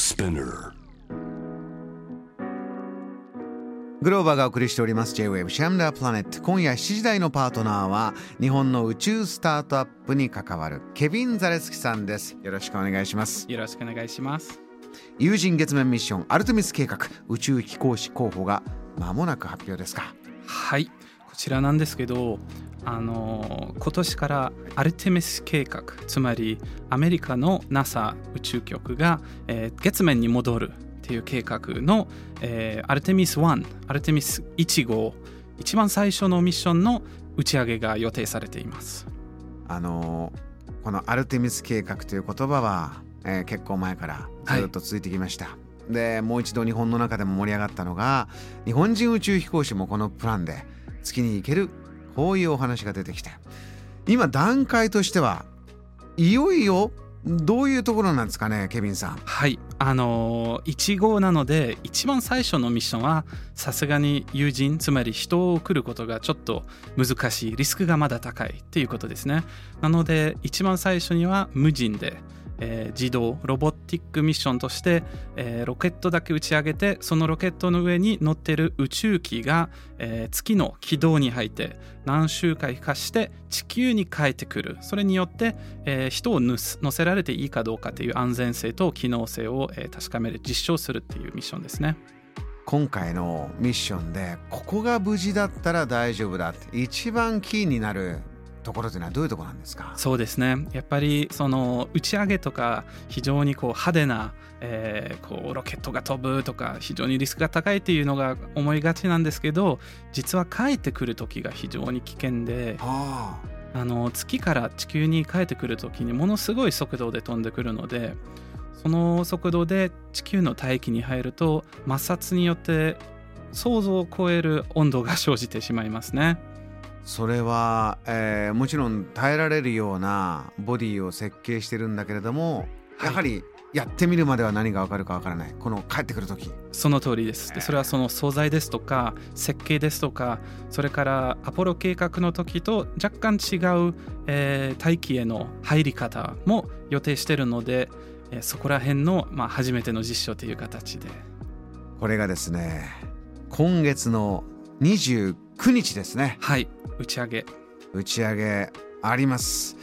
Spinner. グローバーがお送りしております。J-Wave シャムダープラネット。今夜7時台のパートナーは日本の宇宙スタートアップに関わるケビン・ザレスキさんです。よろしくお願いします。よろしくお願いします。有人月面ミッションアルテミス計画。宇宙飛行士候補が間もなく発表ですか。はい。こちらなんですけどあの今年からアルテミス計画つまりアメリカの NASA 宇宙局が、えー月面に戻るっていう計画の、えーアルテミス1アルテミス1号一番最初のミッションの打ち上げが予定されています。あのこのアルテミス計画という言葉は、えー結構前からずっと続いてきました、でもう一度日本の中でも盛り上がったのが日本人宇宙飛行士もこのプランで月に行ける。こういうお話が出てきて今段階としてはいよいよどういうところなんですかねケビンさん。はい。あの1号なので一番最初のミッションはさすがに友人つまり人を送ることがちょっと難しい。リスクがまだ高いっていうことですね。なので一番最初には無人で、えー自動ロボティックミッションとして、えーロケットだけ打ち上げてそのロケットの上に乗ってる宇宙機が、えー月の軌道に入って何周回かして地球に帰ってくる。それによって、えー人を乗せ乗せられていいかどうかという安全性と機能性を、えー確かめる実証するっていうミッションですね。今回のミッションでここが無事だったら大丈夫だって一番キーになるところというのはどういうところなんですか？そうですね。やっぱりその打ち上げとか非常にこう派手な、えーこうロケットが飛ぶとか非常にリスクが高いっていうのが思いがちなんですけど実は帰ってくる時が非常に危険ではあ。あの月から地球に帰ってくる時にものすごい速度で飛んでくるのでその速度で地球の大気に入ると摩擦によって想像を超える温度が生じてしまいますね。それは、えーもちろん耐えられるようなボディを設計してるんだけれども、はい。やはりやってみるまでは何がわかるかわからない。この帰ってくる時。その通りです。でそれはその素材ですとか設計ですとかそれからアポロ計画の時と若干違う、えー大気への入り方も予定してるので、えーそこら辺の、まあ、初めての実証という形で。これがですね今月の29日ですね。はい打ち上げ。打ち上げあります。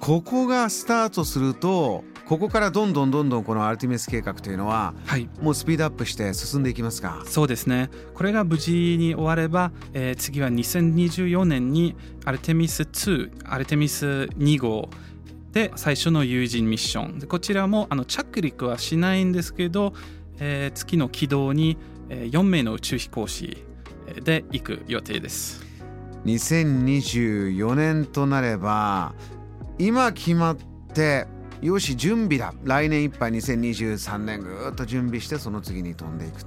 ここがスタートするとここからどんどんどんどんこのアルティメス計画というのははい。もうスピードアップして進んでいきますか？そうですね。これが無事に終われば、えー次は2024年にアルテミス2アルテミス2号で最初の有人ミッション。でこちらもあの着陸はしないんですけど、えー月の軌道に、えー4名の宇宙飛行士えーで行く予定です2024年となれば今決まってよし準備だ。来年いっぱい2023年ぐーっと準備してその次に飛んでいく。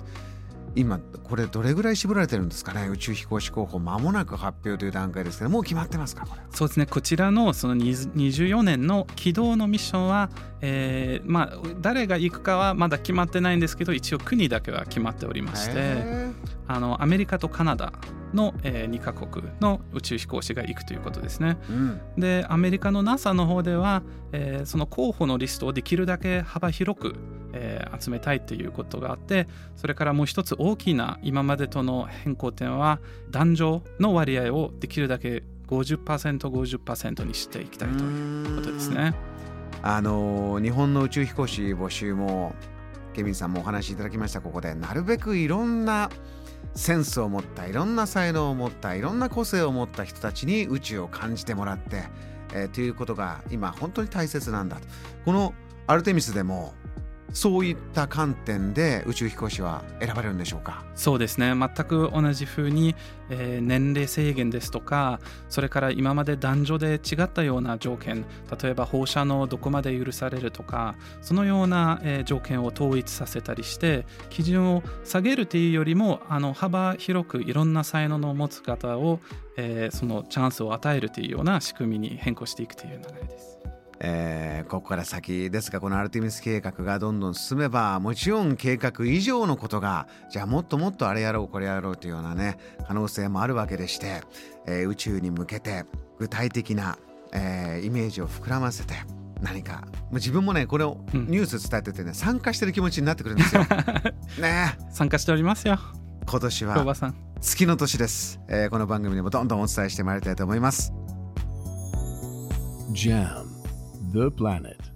今これどれぐらい絞られてるんですかね。宇宙飛行士候補間もなく発表という段階ですけどもう決まってますかこれそうですね。こちらのその20 24年の軌道のミッションは、えーまあ、誰が行くかはまだ決まってないんですけど一応国だけは決まっておりまして。へあのアメリカとカナダの、え2カ国の宇宙飛行士が行くということですね。ーうんでアメリカの NASA の方では、えーその候補のリストをできるだけ幅広く、えー集めたいということがあってそれからもう一つ大きな今までとの変更点は男女の割合をできるだけ 50%50% にしていきたいということですね。あのー日本の宇宙飛行士募集もケビンさんもお話しいただきましたここでなるべくいろんなセンスを持ったいろんな才能を持ったいろんな個性を持った人たちに宇宙を感じてもらって、えーということが今本当に大切なんだと。このアルテミスでもそういった観点で宇宙飛行士は選ばれるんでしょうか？そうですね全く同じふうに、えー年齢制限ですとかそれから今まで男女で違ったような条件例えば放射能どこまで許されるとかそのような、えー条件を統一させたりして基準を下げるというよりもあの幅広くいろんな才能の持つ方を、えーそのチャンスを与えるというような仕組みに変更していくという流れです。えーここから先ですがこのアルテミス計画がどんどん進めばもちろん計画以上のことがじゃあもっともっとあれやろうこれやろうというようなね可能性もあるわけでして、えー宇宙に向けて具体的な、えーイメージを膨らませて何かもう自分もねこれをうん。ニュース伝えててね参加してる気持ちになってくるんですよ。ね。え参加しておりますよ。今年は月の年です、えーこの番組でもどんどんお伝えしてまいりたいと思います。Jam, the planet.